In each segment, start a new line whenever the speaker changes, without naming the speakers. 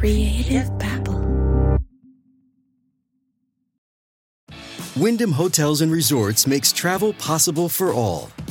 Creative Babble.
Wyndham Hotels and Resorts makes travel possible for all.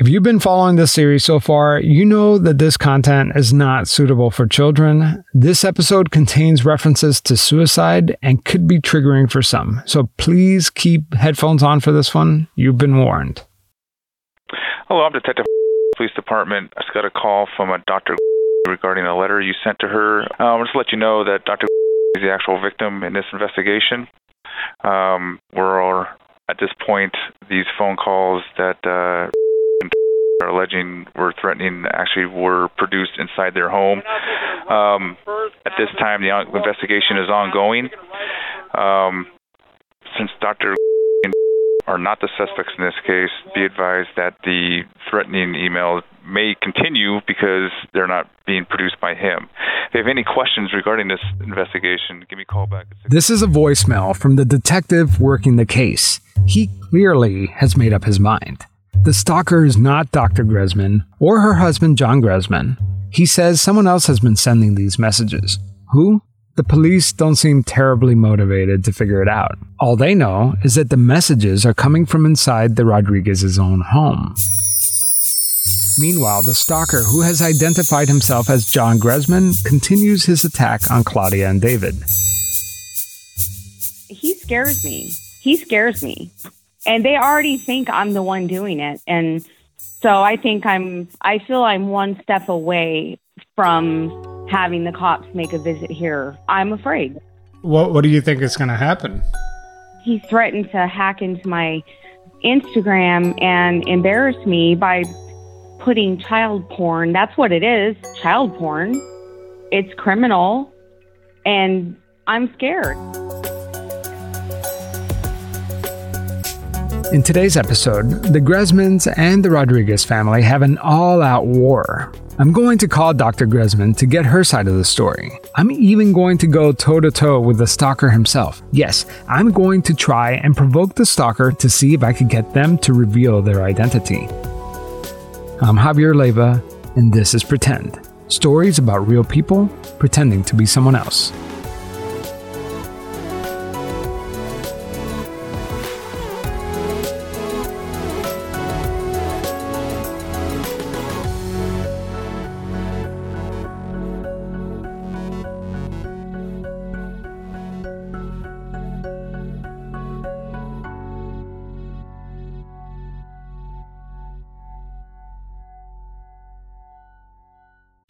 If you've been following this series so far, you know that this content is not suitable for children. This episode contains references to suicide and could be triggering for some. So please keep headphones on for this one. You've been warned.
Hello, I'm Detective Police Department. I just got a call from a Dr. regarding a letter you sent to her. Um, just to let you know that Dr. is the actual victim in this investigation. Um, we're at this point, these phone calls that uh, are alleging were threatening actually were produced inside their home. Um, at this time, the investigation is ongoing. Um, since Dr. are not the suspects in this case, be advised that the threatening emails may continue because they're not being produced by him. If you have any questions regarding this investigation, give me a call back.
This is a voicemail from the detective working the case. He clearly has made up his mind. The stalker is not Dr. Gresman or her husband, John Gresman. He says someone else has been sending these messages. Who? The police don't seem terribly motivated to figure it out. All they know is that the messages are coming from inside the Rodriguez's own home. Meanwhile, the stalker, who has identified himself as John Gresman, continues his attack on Claudia and David.
He scares me. He scares me and they already think I'm the one doing it. And so I think I'm, I feel I'm one step away from having the cops make a visit here. I'm afraid.
What, what do you think is going to happen?
He threatened to hack into my Instagram and embarrass me by putting child porn. That's what it is child porn. It's criminal. And I'm scared.
In today's episode, the Gresmans and the Rodriguez family have an all out war. I'm going to call Dr. Gresman to get her side of the story. I'm even going to go toe to toe with the stalker himself. Yes, I'm going to try and provoke the stalker to see if I could get them to reveal their identity. I'm Javier Leiva, and this is Pretend stories about real people pretending to be someone else.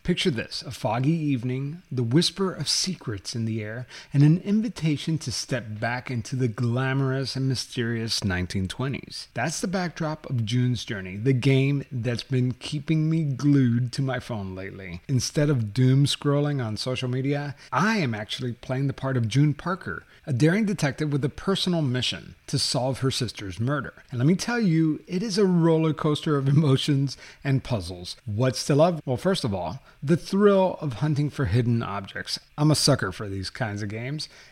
Picture this a foggy evening, the whisper of secrets in the air, and an invitation to step back into the glamorous and mysterious 1920s. That's the backdrop of June's Journey, the game that's been keeping me glued to my phone lately. Instead of doom scrolling on social media, I am actually playing the part of June Parker, a daring detective with a personal mission to solve her sister's murder. And let me tell you, it is a roller coaster of emotions and puzzles. What's to love? Well, first of all, the thrill of hunting for hidden objects. I'm a sucker for these kinds of games.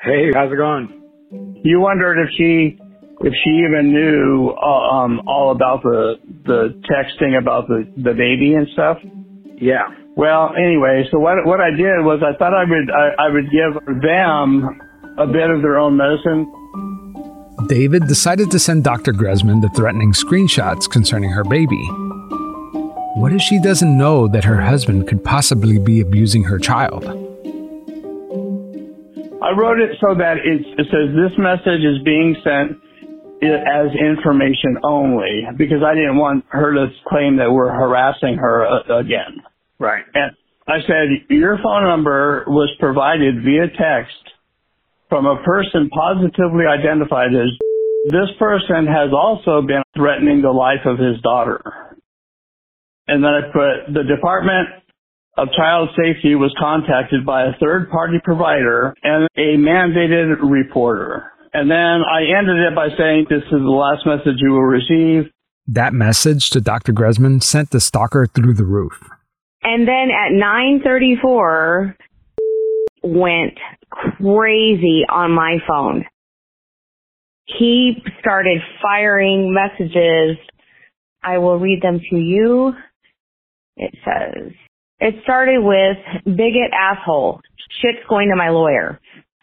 Hey, how's it going?
You wondered if she if she even knew uh, um, all about the the texting about the the baby and stuff.
Yeah.
Well, anyway, so what what I did was I thought I would I, I would give them a bit of their own medicine.
David decided to send Dr. Gresman the threatening screenshots concerning her baby. What if she doesn't know that her husband could possibly be abusing her child?
I wrote it so that it says this message is being sent as information only because I didn't want her to claim that we're harassing her uh, again.
Right.
And I said, your phone number was provided via text from a person positively identified as this person has also been threatening the life of his daughter. And then I put the Department of Child Safety was contacted by a third party provider and a mandated reporter. And then I ended it by saying, this is the last message you will receive.
That message to Dr. Gresman sent the stalker through the roof.
And then at 9:34 went crazy on my phone. He started firing messages. I will read them to you. It says, it started with bigot asshole. Shit's going to my lawyer.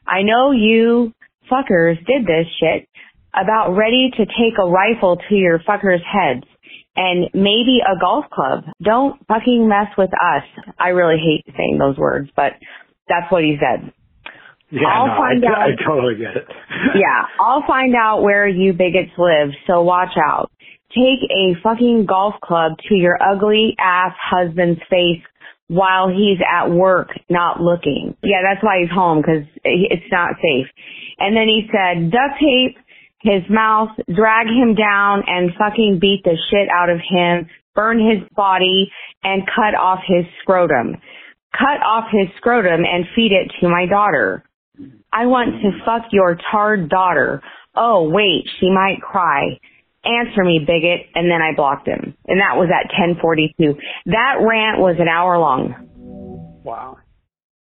I know you fuckers did this shit about ready to take a rifle to your fuckers' heads and maybe a golf club. Don't fucking mess with us. I really hate saying those words, but that's what he said.
Yeah,
I'll
no,
find
I,
out.
I totally get it.
yeah, I'll find out where you bigots live, so watch out. Take a fucking golf club to your ugly ass husband's face while he's at work not looking. Yeah, that's why he's home because it's not safe. And then he said, duct tape his mouth, drag him down and fucking beat the shit out of him, burn his body and cut off his scrotum. Cut off his scrotum and feed it to my daughter. I want to fuck your tarred daughter. Oh, wait, she might cry. Answer me, bigot. And then I blocked him. And that was at 1042. That rant was an hour long.
Wow.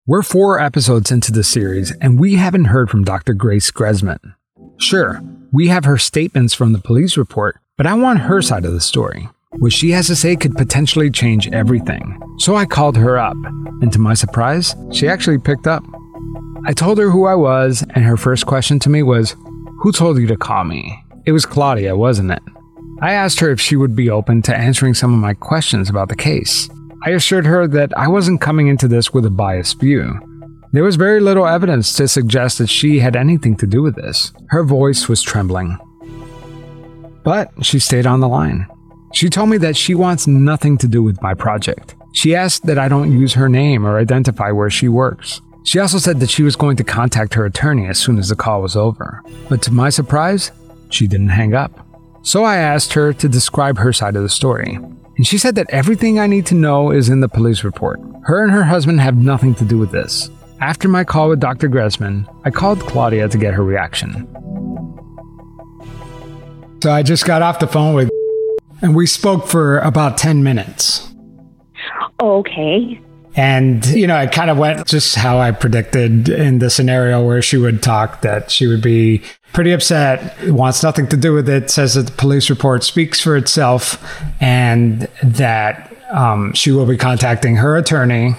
We're four episodes into the series, and we haven't heard from Dr. Grace Gresman. Sure, we have her statements from the police report, but I want her side of the story. What she has to say could potentially change everything. So I called her up, and to my surprise, she actually picked up. I told her who I was, and her first question to me was, Who told you to call me? It was Claudia, wasn't it? I asked her if she would be open to answering some of my questions about the case. I assured her that I wasn't coming into this with a biased view. There was very little evidence to suggest that she had anything to do with this. Her voice was trembling. But she stayed on the line. She told me that she wants nothing to do with my project. She asked that I don't use her name or identify where she works. She also said that she was going to contact her attorney as soon as the call was over. But to my surprise, she didn't hang up. So I asked her to describe her side of the story. And she said that everything I need to know is in the police report. Her and her husband have nothing to do with this. After my call with Dr. Gresman, I called Claudia to get her reaction. So I just got off the phone with, and we spoke for about 10 minutes.
Okay.
And, you know, it kind of went just how I predicted in the scenario where she would talk that she would be pretty upset, wants nothing to do with it, says that the police report speaks for itself, and that um, she will be contacting her attorney,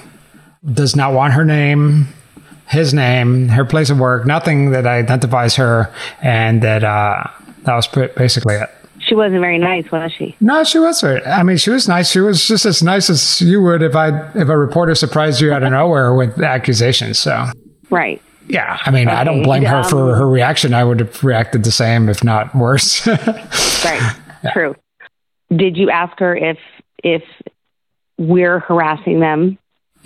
does not want her name, his name, her place of work, nothing that identifies her, and that uh, that was basically it.
She wasn't very nice, was she?
No, she was. Very, I mean, she was nice. She was just as nice as you would if I if a reporter surprised you out of nowhere with accusations. So,
Right.
Yeah, I mean, I don't blame her for her reaction. I would have reacted the same, if not worse.
Right. True. Did you ask her if if we're harassing them?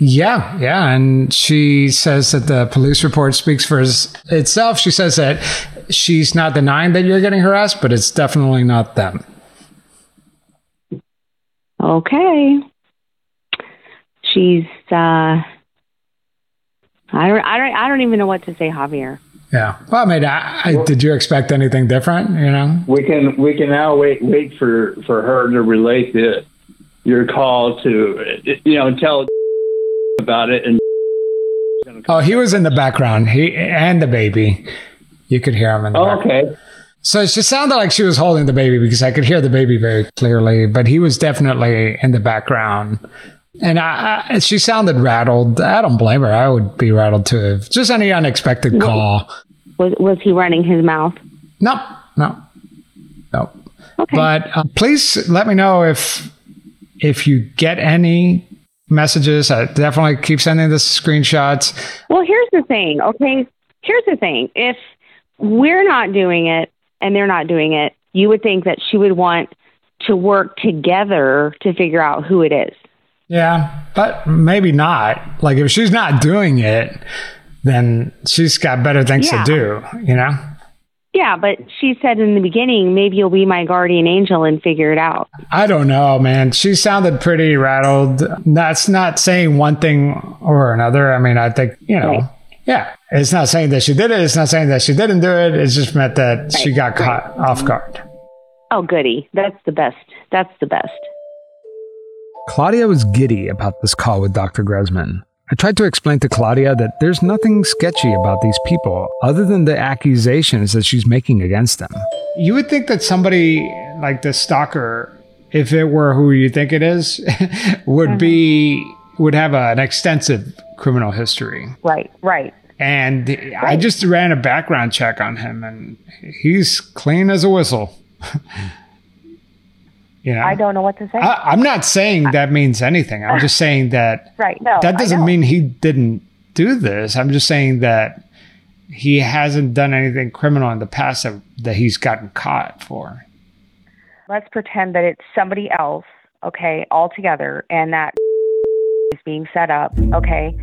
yeah, yeah, and she says that the police report speaks for itself. She says that she's not denying that you're getting harassed, but it's definitely not them.
Okay. She's uh I don't I don't I don't even know what to say, Javier.
Yeah. Well, I mean, I, I, did you expect anything different? You know?
We can we can now wait wait for for her to relate the your call to you know tell about it and
Oh, he was in the background. He and the baby. You could hear him in the
oh,
background.
okay
So she sounded like she was holding the baby because I could hear the baby very clearly, but he was definitely in the background. And I, I, she sounded rattled. I don't blame her. I would be rattled too. If just any unexpected call.
Was was he running his mouth?
No, no, no.
Okay.
But uh, please let me know if if you get any messages. I definitely keep sending the screenshots.
Well, here's the thing, okay? Here's the thing. If we're not doing it, and they're not doing it, you would think that she would want to work together to figure out who it is.
Yeah, but maybe not. Like if she's not doing it, then she's got better things
Yeah.
to do, you know?
Yeah, but she said in the beginning, maybe you'll be my guardian angel and figure it out.
I don't know, man. She sounded pretty rattled. That's not saying one thing or another. I mean, I think, you know,
Right.
yeah. It's not saying that she did it. It's not saying that she didn't do it. It's just meant that she got caught off guard.
Oh, goody. That's the best. That's the best.
Claudia was giddy about this call with Dr. Gresman. I tried to explain to Claudia that there's nothing sketchy about these people other than the accusations that she's making against them. You would think that somebody like the stalker, if it were who you think it is, would be would have a- an extensive criminal history.
Right, right.
And I just ran a background check on him and he's clean as a whistle. you know?
I don't know what to say.
I, I'm not saying that means anything. I'm just saying that
right. No.
that doesn't mean he didn't do this. I'm just saying that he hasn't done anything criminal in the past that, that he's gotten caught for.
let's pretend that it's somebody else, okay, altogether, and that is being set up, okay,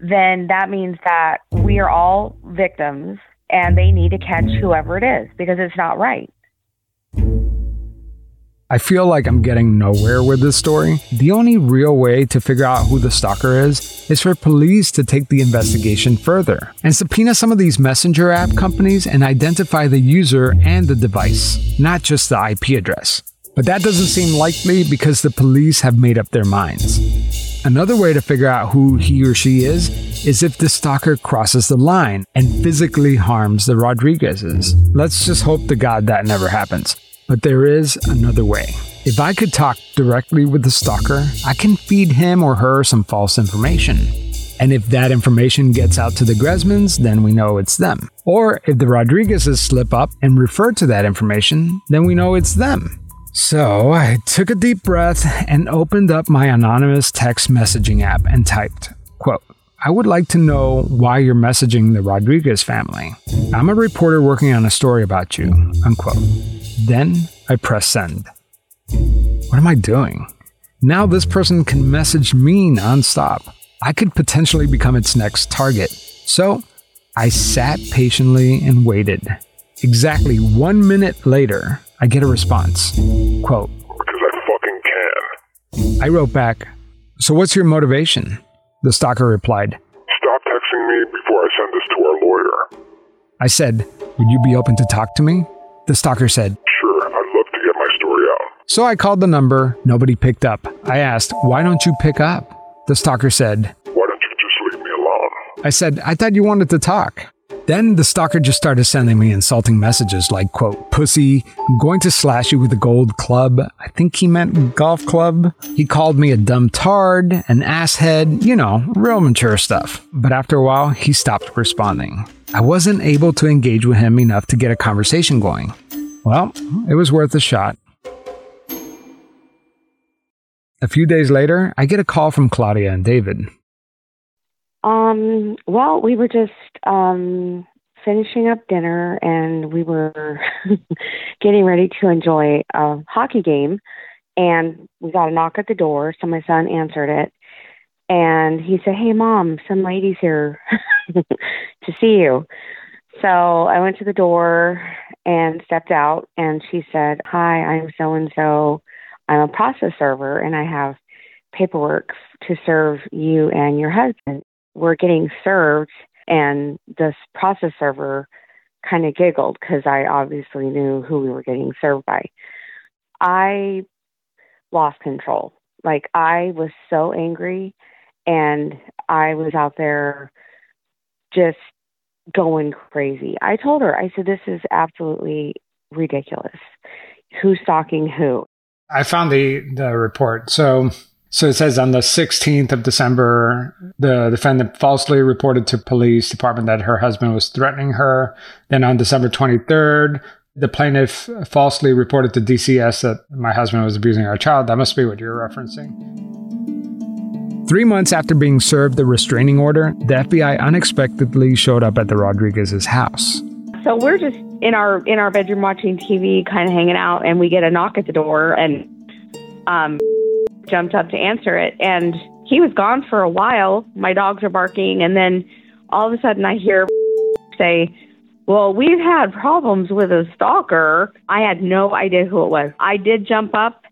then that means that we are all victims and they need to catch whoever it is because it's not right.
I feel like I'm getting nowhere with this story. The only real way to figure out who the stalker is is for police to take the investigation further and subpoena some of these messenger app companies and identify the user and the device, not just the IP address. But that doesn't seem likely because the police have made up their minds. Another way to figure out who he or she is is if the stalker crosses the line and physically harms the Rodriguezes. Let's just hope to God that never happens. But there is another way. If I could talk directly with the stalker, I can feed him or her some false information. And if that information gets out to the Gresmans, then we know it's them. Or if the Rodriguezes slip up and refer to that information, then we know it's them. So I took a deep breath and opened up my anonymous text messaging app and typed, quote, I would like to know why you're messaging the Rodriguez family. I'm a reporter working on a story about you, unquote. Then I press send. What am I doing? Now this person can message me nonstop. I could potentially become its next target. So I sat patiently and waited. Exactly one minute later, I get a response. Quote,
Because I fucking can.
I wrote back, So what's your motivation? The stalker replied,
Stop texting me before I send this to our lawyer.
I said, Would you be open to talk to me? The stalker said, So I called the number. Nobody picked up. I asked, Why don't you pick up? The stalker said,
Why don't you just leave me alone?
I said, I thought you wanted to talk. Then the stalker just started sending me insulting messages like, quote, pussy, I'm going to slash you with a gold club. I think he meant golf club. He called me a dumb tard, an asshead, you know, real mature stuff. But after a while, he stopped responding. I wasn't able to engage with him enough to get a conversation going. Well, it was worth a shot. A few days later, I get a call from Claudia and David.
Um, well, we were just um finishing up dinner and we were getting ready to enjoy a hockey game and we got a knock at the door, so my son answered it. And he said, "Hey mom, some ladies here to see you." So I went to the door and stepped out and she said, "Hi, I'm so and so. I'm a process server and I have paperwork to serve you and your husband." We're getting served and this process server kind of giggled because I obviously knew who we were getting served by. I lost control. Like I was so angry and I was out there just going crazy. I told her, I said, this is absolutely ridiculous. Who's stalking who?
I found the the report. So so it says on the 16th of December, the defendant falsely reported to police department that her husband was threatening her. Then on December 23rd, the plaintiff falsely reported to DCS that my husband was abusing our child. That must be what you're referencing. Three months after being served the restraining order, the FBI unexpectedly showed up at the Rodriguez's house.
So we're just in our in our bedroom watching TV, kind of hanging out, and we get a knock at the door, and um, jumped up to answer it, and he was gone for a while. My dogs are barking, and then all of a sudden I hear say, "Well, we've had problems with a stalker." I had no idea who it was. I did jump up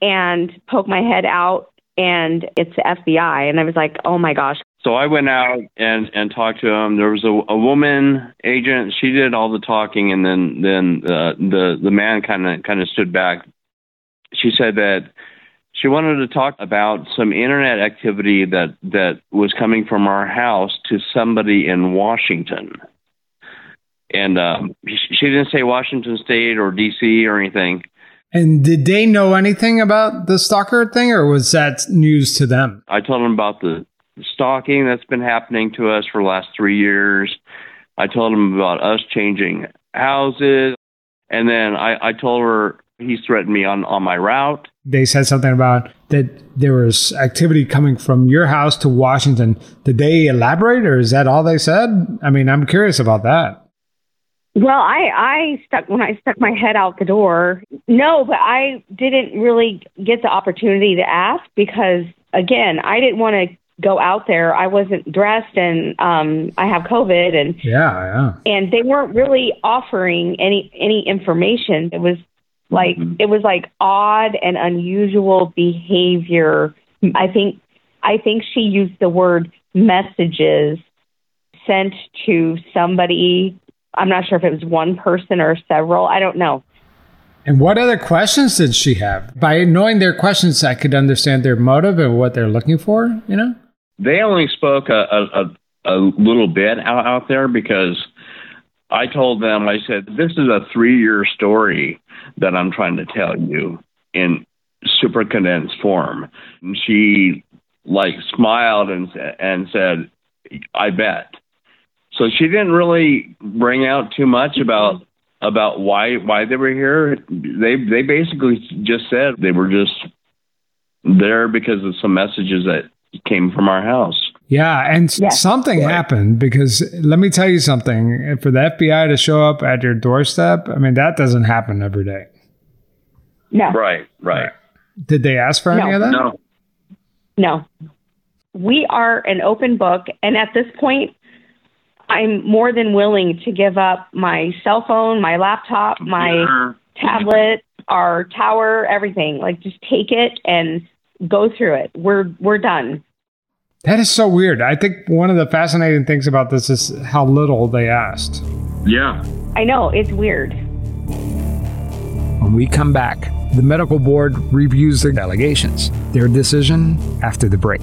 and poke my head out, and it's the FBI, and I was like, "Oh my gosh,
So I went out and and talked to him. There was a, a woman agent. She did all the talking, and then then uh, the the man kind of kind of stood back. She said that she wanted to talk about some internet activity that that was coming from our house to somebody in Washington. And um, she she didn't say Washington State or D.C. or anything.
And did they know anything about the stalker thing, or was that news to them?
I told them about the stalking that's been happening to us for the last three years. I told him about us changing houses. And then I, I told her he threatened me on, on my route.
They said something about that there was activity coming from your house to Washington. Did they elaborate, or is that all they said? I mean, I'm curious about that.
Well, I I stuck when I stuck my head out the door. No, but I didn't really get the opportunity to ask because again, I didn't want to go out there. I wasn't dressed and um I have COVID and
Yeah, yeah.
and they weren't really offering any any information. It was like it was like odd and unusual behavior. I think I think she used the word messages sent to somebody. I'm not sure if it was one person or several. I don't know.
And what other questions did she have? By knowing their questions, I could understand their motive and what they're looking for. You know.
They only spoke a, a, a, little bit out, out there because I told them, I said, this is a three year story that I'm trying to tell you in super condensed form. And she like smiled and, and said, I bet. So she didn't really bring out too much about about why why they were here. They they basically just said they were just there because of some messages that came from our house.
Yeah, and
Yes.
something happened because let me tell you something. For the FBI to show up at your doorstep, I mean that doesn't happen every day.
No.
Right, right.
Did they ask for any of that?
No,
No. We are an open book, and at this point, I'm more than willing to give up my cell phone, my laptop, my
Sure.
tablet, our tower, everything. Like, just take it and go through it. We're we're done.
That is so weird. I think one of the fascinating things about this is how little they asked.
Yeah.
I know it's weird.
When we come back, the medical board reviews the allegations. Their decision after the break.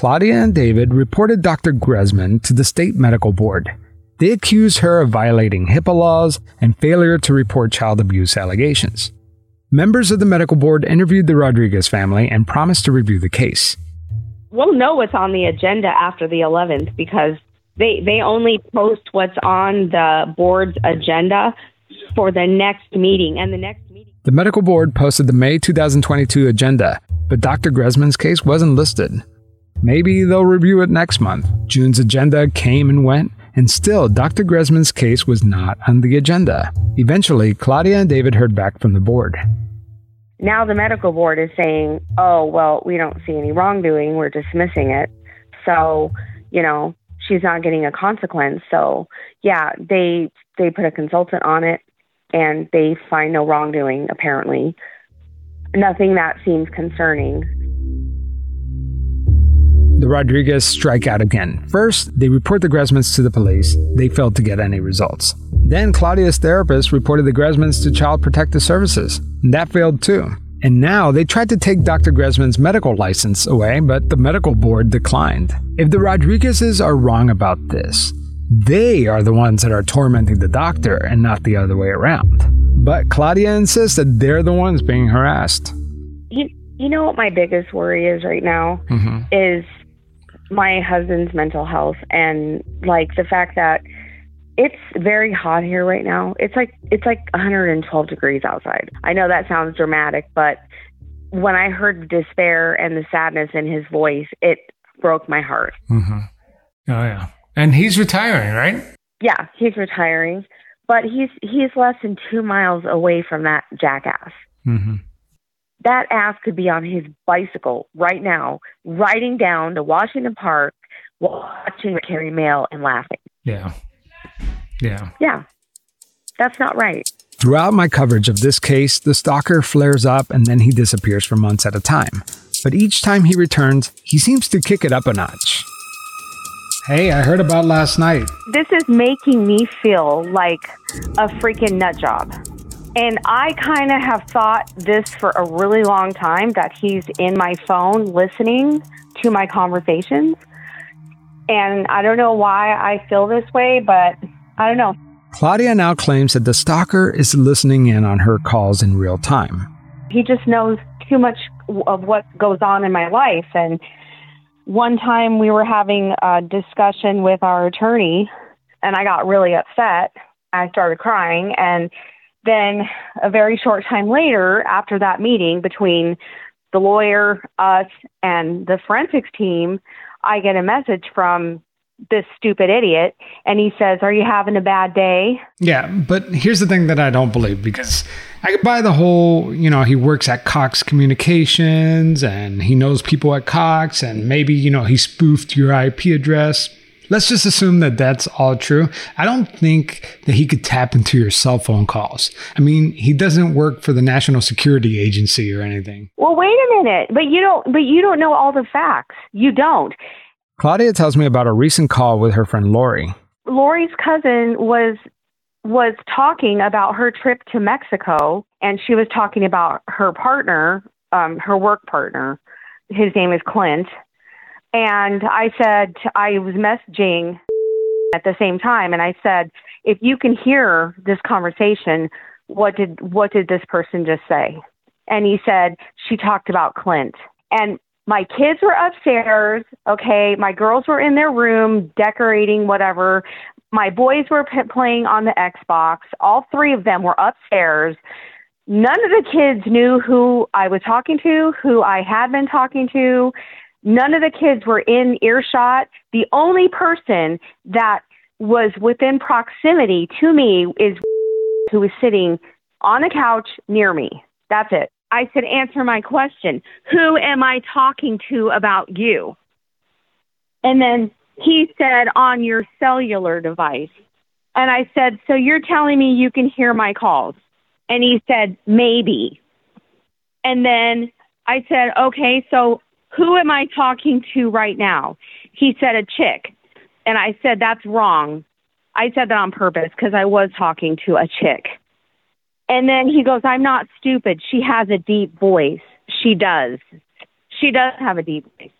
Claudia and David reported Dr. Gresman to the state medical board. They accused her of violating HIPAA laws and failure to report child abuse allegations. Members of the medical board interviewed the Rodriguez family and promised to review the case.
We'll know what's on the agenda after the 11th because they they only post what's on the board's agenda for the next meeting and the next meeting.
The medical board posted the May 2022 agenda, but Dr. Gresman's case wasn't listed. Maybe they'll review it next month. June's agenda came and went, and still Dr. Gresman's case was not on the agenda. Eventually, Claudia and David heard back from the board.
Now the medical board is saying, "Oh, well, we don't see any wrongdoing. We're dismissing it." So, you know, she's not getting a consequence. So, yeah, they they put a consultant on it and they find no wrongdoing apparently. Nothing that seems concerning.
The Rodriguez strike out again. First, they report the Gresmans to the police. They failed to get any results. Then Claudia's therapist reported the Gresmans to Child Protective Services. That failed too. And now they tried to take Dr. Gresman's medical license away, but the medical board declined. If the Rodriguezes are wrong about this, they are the ones that are tormenting the doctor and not the other way around. But Claudia insists that they're the ones being harassed.
You, you know what my biggest worry is right now
Mm-hmm.
is my husband's mental health and like the fact that it's very hot here right now. It's like it's like 112 degrees outside. I know that sounds dramatic, but when I heard the despair and the sadness in his voice, it broke my heart.
Mm-hmm. Oh, yeah. And he's retiring, right?
Yeah, he's retiring, but he's he's less than 2 miles away from that jackass.
Mm-hmm.
That ass could be on his bicycle right now, riding down to Washington Park, watching the Carrie Mail and laughing.
Yeah. Yeah.
Yeah, that's not right.
Throughout my coverage of this case, the stalker flares up and then he disappears for months at a time. But each time he returns, he seems to kick it up a notch. Hey, I heard about last night.
This is making me feel like a freaking nut job. And I kind of have thought this for a really long time that he's in my phone listening to my conversations. And I don't know why I feel this way, but I don't know.
Claudia now claims that the stalker is listening in on her calls in real time.
he just knows too much of what goes on in my life and one time we were having a discussion with our attorney and I got really upset. I started crying and then a very short time later after that meeting between the lawyer, us and the forensics team, I get a message from this stupid idiot and he says, "Are you having a bad day?"
Yeah, but here's the thing that I don't believe because I could buy the whole, you know, he works at Cox Communications and he knows people at Cox and maybe, you know, he spoofed your IP address. Let's just assume that that's all true. I don't think that he could tap into your cell phone calls. I mean, he doesn't work for the National Security Agency or anything.
Well, wait a minute. But you don't but you don't know all the facts. You don't.
Claudia tells me about a recent call with her friend Lori.
Lori's cousin was was talking about her trip to Mexico and she was talking about her partner, um, her work partner. His name is Clint. And I said I was messaging at the same time and I said, if you can hear this conversation, what did what did this person just say? And he said, she talked about Clint. And my kids were upstairs, okay? My girls were in their room decorating whatever. My boys were p- playing on the Xbox. All three of them were upstairs. None of the kids knew who I was talking to, who I had been talking to. None of the kids were in earshot. The only person that was within proximity to me is who was sitting on the couch near me. That's it. I said, answer my question. Who am I talking to about you? And then he said, on your cellular device. And I said, so you're telling me you can hear my calls? And he said, maybe. And then I said, okay, so who am I talking to right now? He said, a chick. And I said, that's wrong. I said that on purpose because I was talking to a chick. And then he goes, I'm not stupid. She has a deep voice. She does. She does have a deep voice.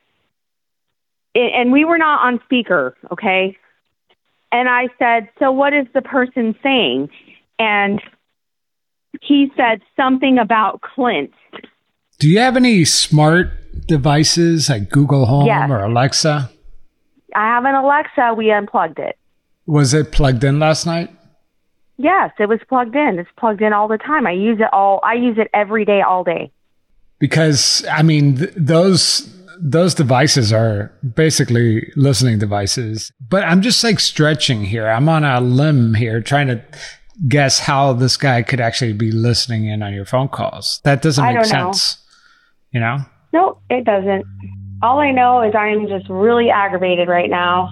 And we were not on speaker, okay? And I said, So what is the person saying? And he said something about Clint.
Do you have any smart devices like Google Home
Yes.
or Alexa?
I have an Alexa. We unplugged it.
Was it plugged in last night?
Yes, it was plugged in. It's plugged in all the time. I use it all. I use it every day, all day.
Because I mean, th- those those devices are basically listening devices. But I'm just like stretching here. I'm on a limb here, trying to guess how this guy could actually be listening in on your phone calls. That doesn't make
don't know.
sense. You know?
No, it doesn't. All I know is I'm just really aggravated right now.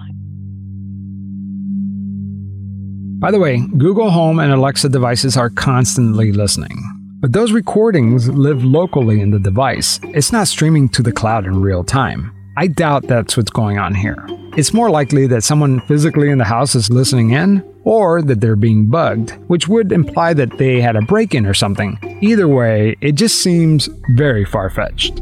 By the way, Google Home and Alexa devices are constantly listening. But those recordings live locally in the device. It's not streaming to the cloud in real time. I doubt that's what's going on here. It's more likely that someone physically in the house is listening in, or that they're being bugged, which would imply that they had a break in or something. Either way, it just seems very far fetched.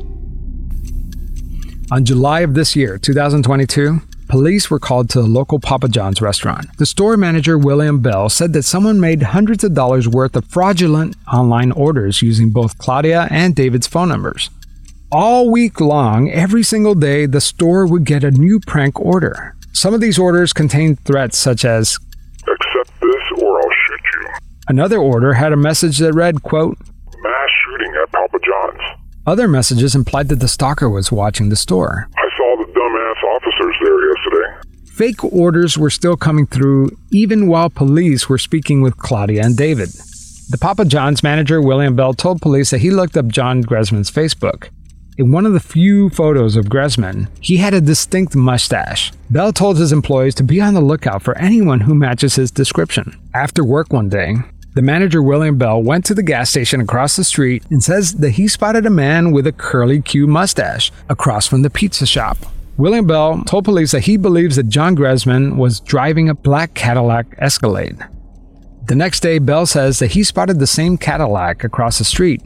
On July of this year, 2022, police were called to a local Papa John's restaurant. The store manager, William Bell, said that someone made hundreds of dollars worth of fraudulent online orders using both Claudia and David's phone numbers. All week long, every single day, the store would get a new prank order. Some of these orders contained threats such as
Accept this or I'll shoot you.
Another order had a message that read, quote,
Mass shooting at Papa John's.
Other messages implied that the stalker was watching the store.
I saw the dumbass officers there yesterday.
Fake orders were still coming through even while police were speaking with Claudia and David. The Papa John's manager, William Bell, told police that he looked up John Gresman's Facebook. In one of the few photos of Gresman, he had a distinct mustache. Bell told his employees to be on the lookout for anyone who matches his description. After work one day, the manager, William Bell, went to the gas station across the street and says that he spotted a man with a curly Q mustache across from the pizza shop. William Bell told police that he believes that John Gresman was driving a black Cadillac Escalade. The next day, Bell says that he spotted the same Cadillac across the street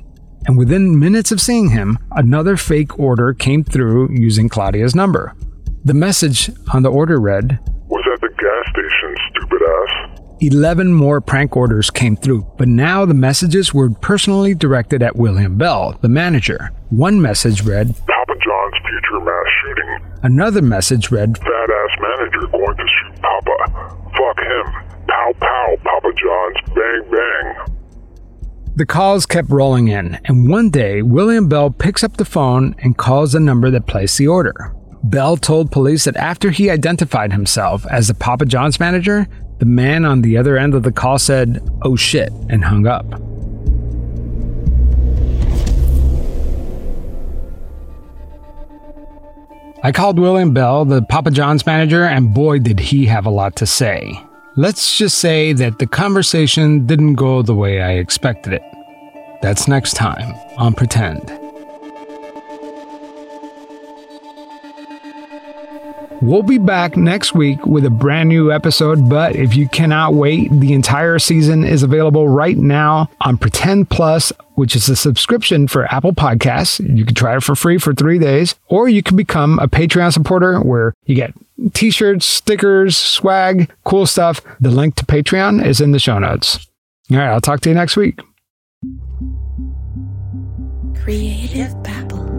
and within minutes of seeing him, another fake order came through using Claudia's number. The message on the order read,
Was at the gas station, stupid.
11 more prank orders came through, but now the messages were personally directed at William Bell, the manager. One message read,
Papa John's future mass shooting.
Another message read,
Fat ass manager going to shoot Papa. Fuck him. Pow pow, Papa John's. Bang bang.
The calls kept rolling in, and one day, William Bell picks up the phone and calls the number that placed the order. Bell told police that after he identified himself as the Papa John's manager, the man on the other end of the call said, Oh shit, and hung up. I called William Bell, the Papa John's manager, and boy, did he have a lot to say. Let's just say that the conversation didn't go the way I expected it. That's next time on Pretend. We'll be back next week with a brand new episode, but if you cannot wait, the entire season is available right now on Pretend Plus, which is a subscription for Apple Podcasts. You can try it for free for three days, or you can become a Patreon supporter where you get t shirts, stickers, swag, cool stuff. The link to Patreon is in the show notes. All right, I'll talk to you next week.
Creative Babble.